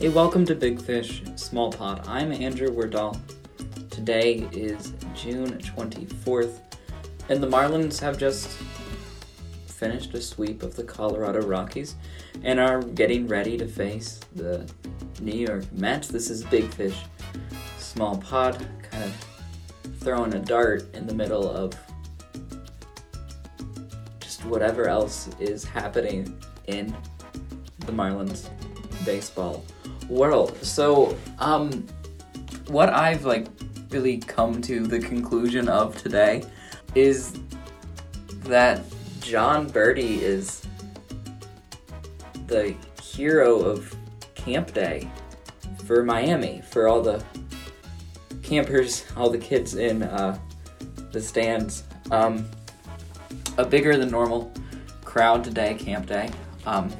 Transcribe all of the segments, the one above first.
Hey, welcome to Big Fish Small Pod. I'm Andrew Wardall. Today is June 24th, and the Marlins have just finished a sweep of the Colorado Rockies and are getting ready to face the New York Mets. This is Big Fish Small Pod, kind of throwing a dart in the middle of just whatever else is happening in the Marlins baseball world. So, um, what I've like really come to the conclusion of today is that Jon Berti is the hero of camp day for Miami for all the campers, all the kids in uh, the stands. Um, a bigger than normal crowd today, camp day, um,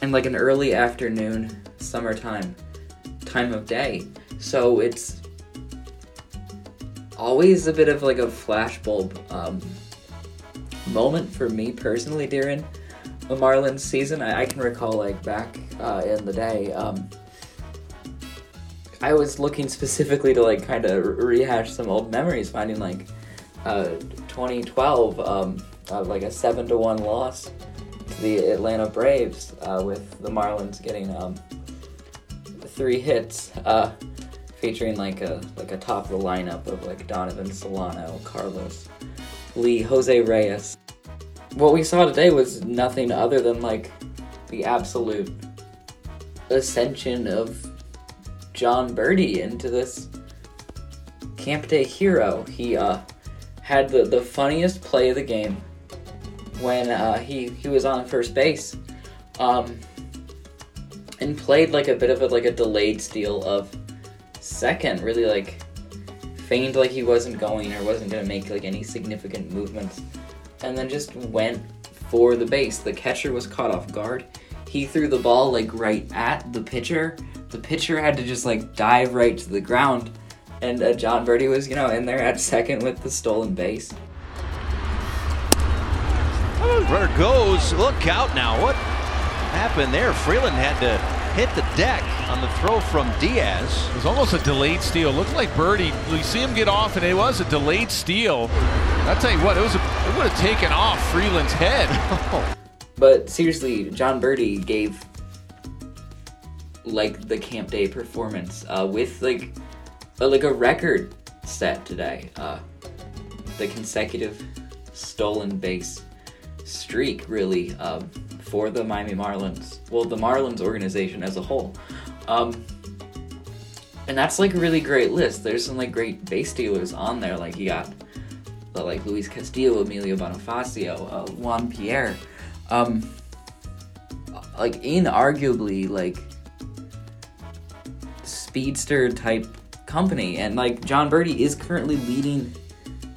and like an early afternoon summertime time of day. So it's always a bit of like a flashbulb um, moment for me personally during the Marlins season. I, I can recall like back uh, in the day. Um, I was looking specifically to like kind of rehash some old memories, finding like uh, 2012, um, uh, like a seven to one loss to the Atlanta Braves, uh, with the Marlins getting um, three hits, uh, featuring like a like a top of the lineup of like Donovan Solano, Carlos Lee, Jose Reyes. What we saw today was nothing other than like the absolute ascension of Jon Berti into this camp day hero. He uh, had the, the funniest play of the game when uh, he he was on first base. Um, and played like a bit of a like a delayed steal of second, really like feigned like he wasn't going or wasn't gonna make like any significant movements, and then just went for the base. The catcher was caught off guard. He threw the ball like right at the pitcher. The pitcher had to just like dive right to the ground, and uh, Jon Berti was you know in there at second with the stolen base. Runner goes. Look out now. What happened there? Freeland had to hit the deck on the throw from Diaz. It was almost a delayed steal. Looked like Berti. You see him get off, and it was a delayed steal. I'll tell you what, it was. A, it would have taken off Freeland's head. but seriously, Jon Berti gave like the camp day performance uh, with like a, like a record set today. Uh, the consecutive stolen base streak really um, for the Miami Marlins. Well, the Marlins organization as a whole. Um, and that's like a really great list. There's some like great base stealers on there. Like you got like Luis Castillo, Emilio Bonifacio, uh, Juan Pierre. Um, like inarguably like speedster type company, and like Jon Berti is currently leading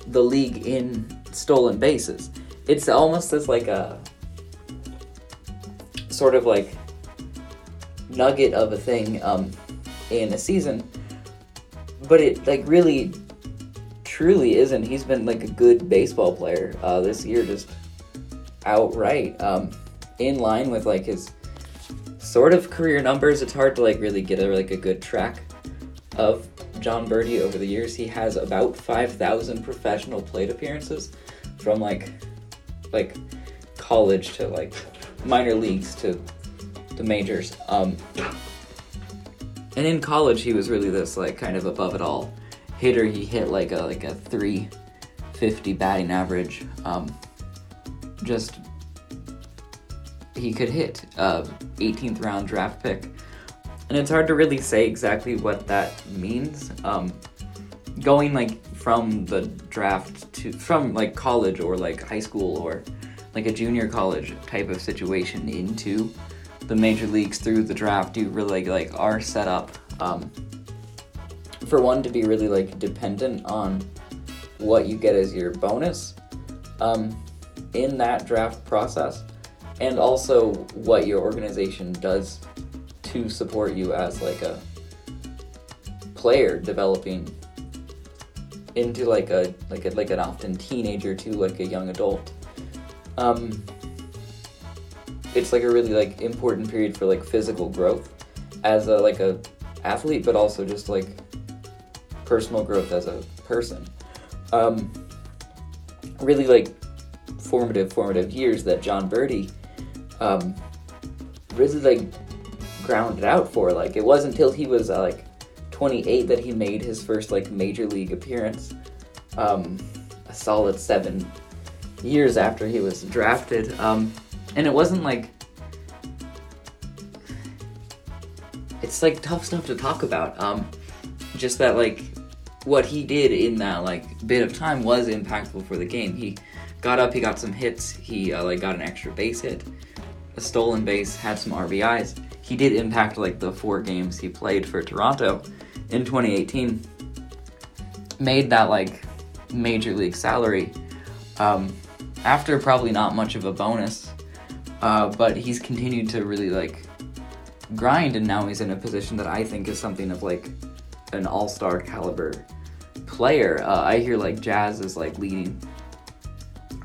the league in stolen bases. It's almost as like a sort of like nugget of a thing um, in a season, but it like really truly isn't. He's been like a good baseball player uh, this year, just outright um, in line with like his sort of career numbers. It's hard to like really get a like a good track of Jon Berti over the years. He has about five thousand professional plate appearances from like like college to like minor leagues to the majors. Um, and in college, he was really this like kind of above it all hitter. He hit like a like a 350 batting average. Um, just he could hit uh, 18th round draft pick, and it's hard to really say exactly what that means. Um, going like from the draft to from like college or like high school or like a junior college type of situation into the major leagues through the draft, you really like are set up um, for one to be really like dependent on what you get as your bonus um, in that draft process, and also what your organization does to support you as like a player developing into like a like a like an often teenager to like a young adult um, it's like a really like important period for like physical growth as a like a athlete, but also just like personal growth as a person. Um, really like formative, formative years that Jon Berti um, really like grounded out for. Like it wasn't until he was uh, like 28 that he made his first like major league appearance. Um, a solid seven years after he was drafted, um, and it wasn't like it's like tough stuff to talk about. Um, just that like what he did in that like bit of time was impactful for the game. He got up, he got some hits, he uh, like got an extra base hit, a stolen base, had some RBIs. He did impact like the four games he played for Toronto in 2018. Made that like major league salary um, after probably not much of a bonus, uh, but he's continued to really like grind, and now he's in a position that I think is something of like an all star caliber player. Uh, I hear like Jazz is like leading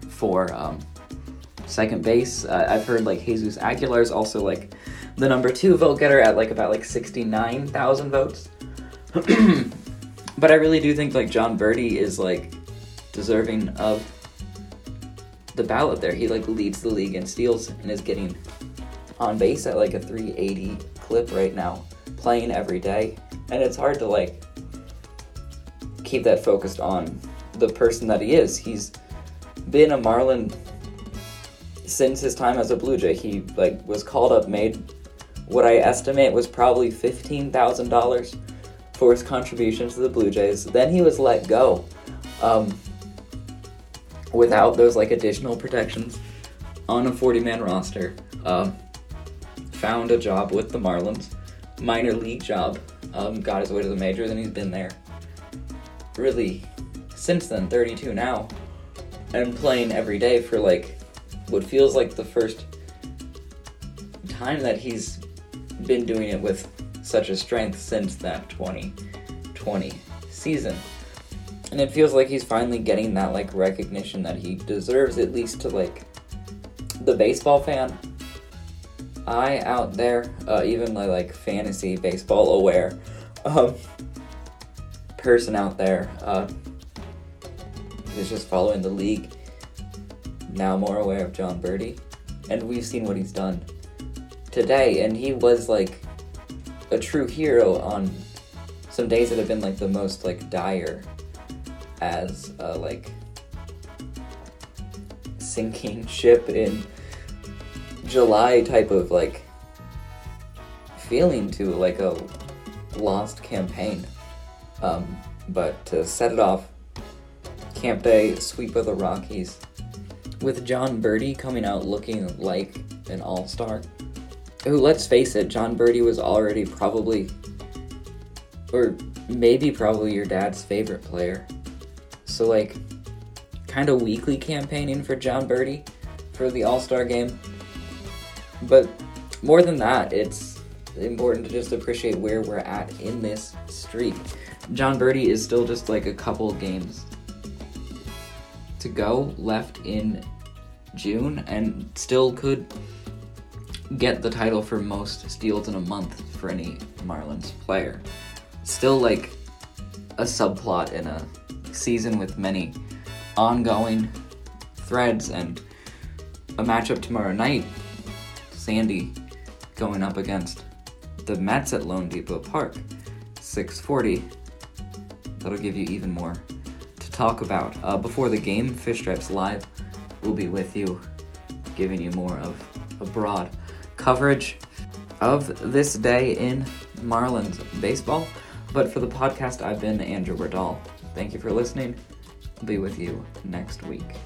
for um, second base. Uh, I've heard like Jesus Aguilar is also like the number two vote getter at like about like 69,000 votes. but I really do think like Jon Berti is like deserving of the ballot there. He like leads the league in steals and is getting on base at like a 380 clip right now, playing every day. And it's hard to like keep that focused on the person that he is. He's been a Marlin since his time as a Blue Jay. He like was called up, made what I estimate was probably fifteen thousand dollars for his contributions to the Blue Jays. Then he was let go, um, without those like additional protections on a forty-man roster. Um, found a job with the Marlins, minor league job. Um, got his way to the majors, and he's been there. Really, since then, 32 now, and playing every day for like what feels like the first time that he's been doing it with such a strength since that 2020 season. And it feels like he's finally getting that like recognition that he deserves at least to like the baseball fan I out there, uh, even my like fantasy baseball aware um, person out there uh, who's just following the league, now more aware of Jon Berti, and we've seen what he's done today, and he was like a true hero on some days that have been like the most like dire as uh, like sinking ship in July type of like feeling to like a lost campaign. Um, but to set it off, Camp Day sweep of the Rockies with Jon Berti coming out looking like an all star. Who, let's face it, Jon Berti was already probably, or maybe probably your dad's favorite player. So, like, kind of weekly campaigning for Jon Berti for the All Star game but more than that, it's important to just appreciate where we're at in this streak. Jon Berti is still just like a couple games to go left in June and still could get the title for most steals in a month for any Marlins player. Still like a subplot in a season with many ongoing threads and a matchup tomorrow night Sandy going up against the Mets at loanDepot park. 640. That'll give you even more to talk about. Uh, before the game, Fish Stripes Live will be with you, giving you more of a broad coverage of this day in Marlins baseball. But for the podcast, I've been Andrew Wardall. Thank you for listening. I'll be with you next week.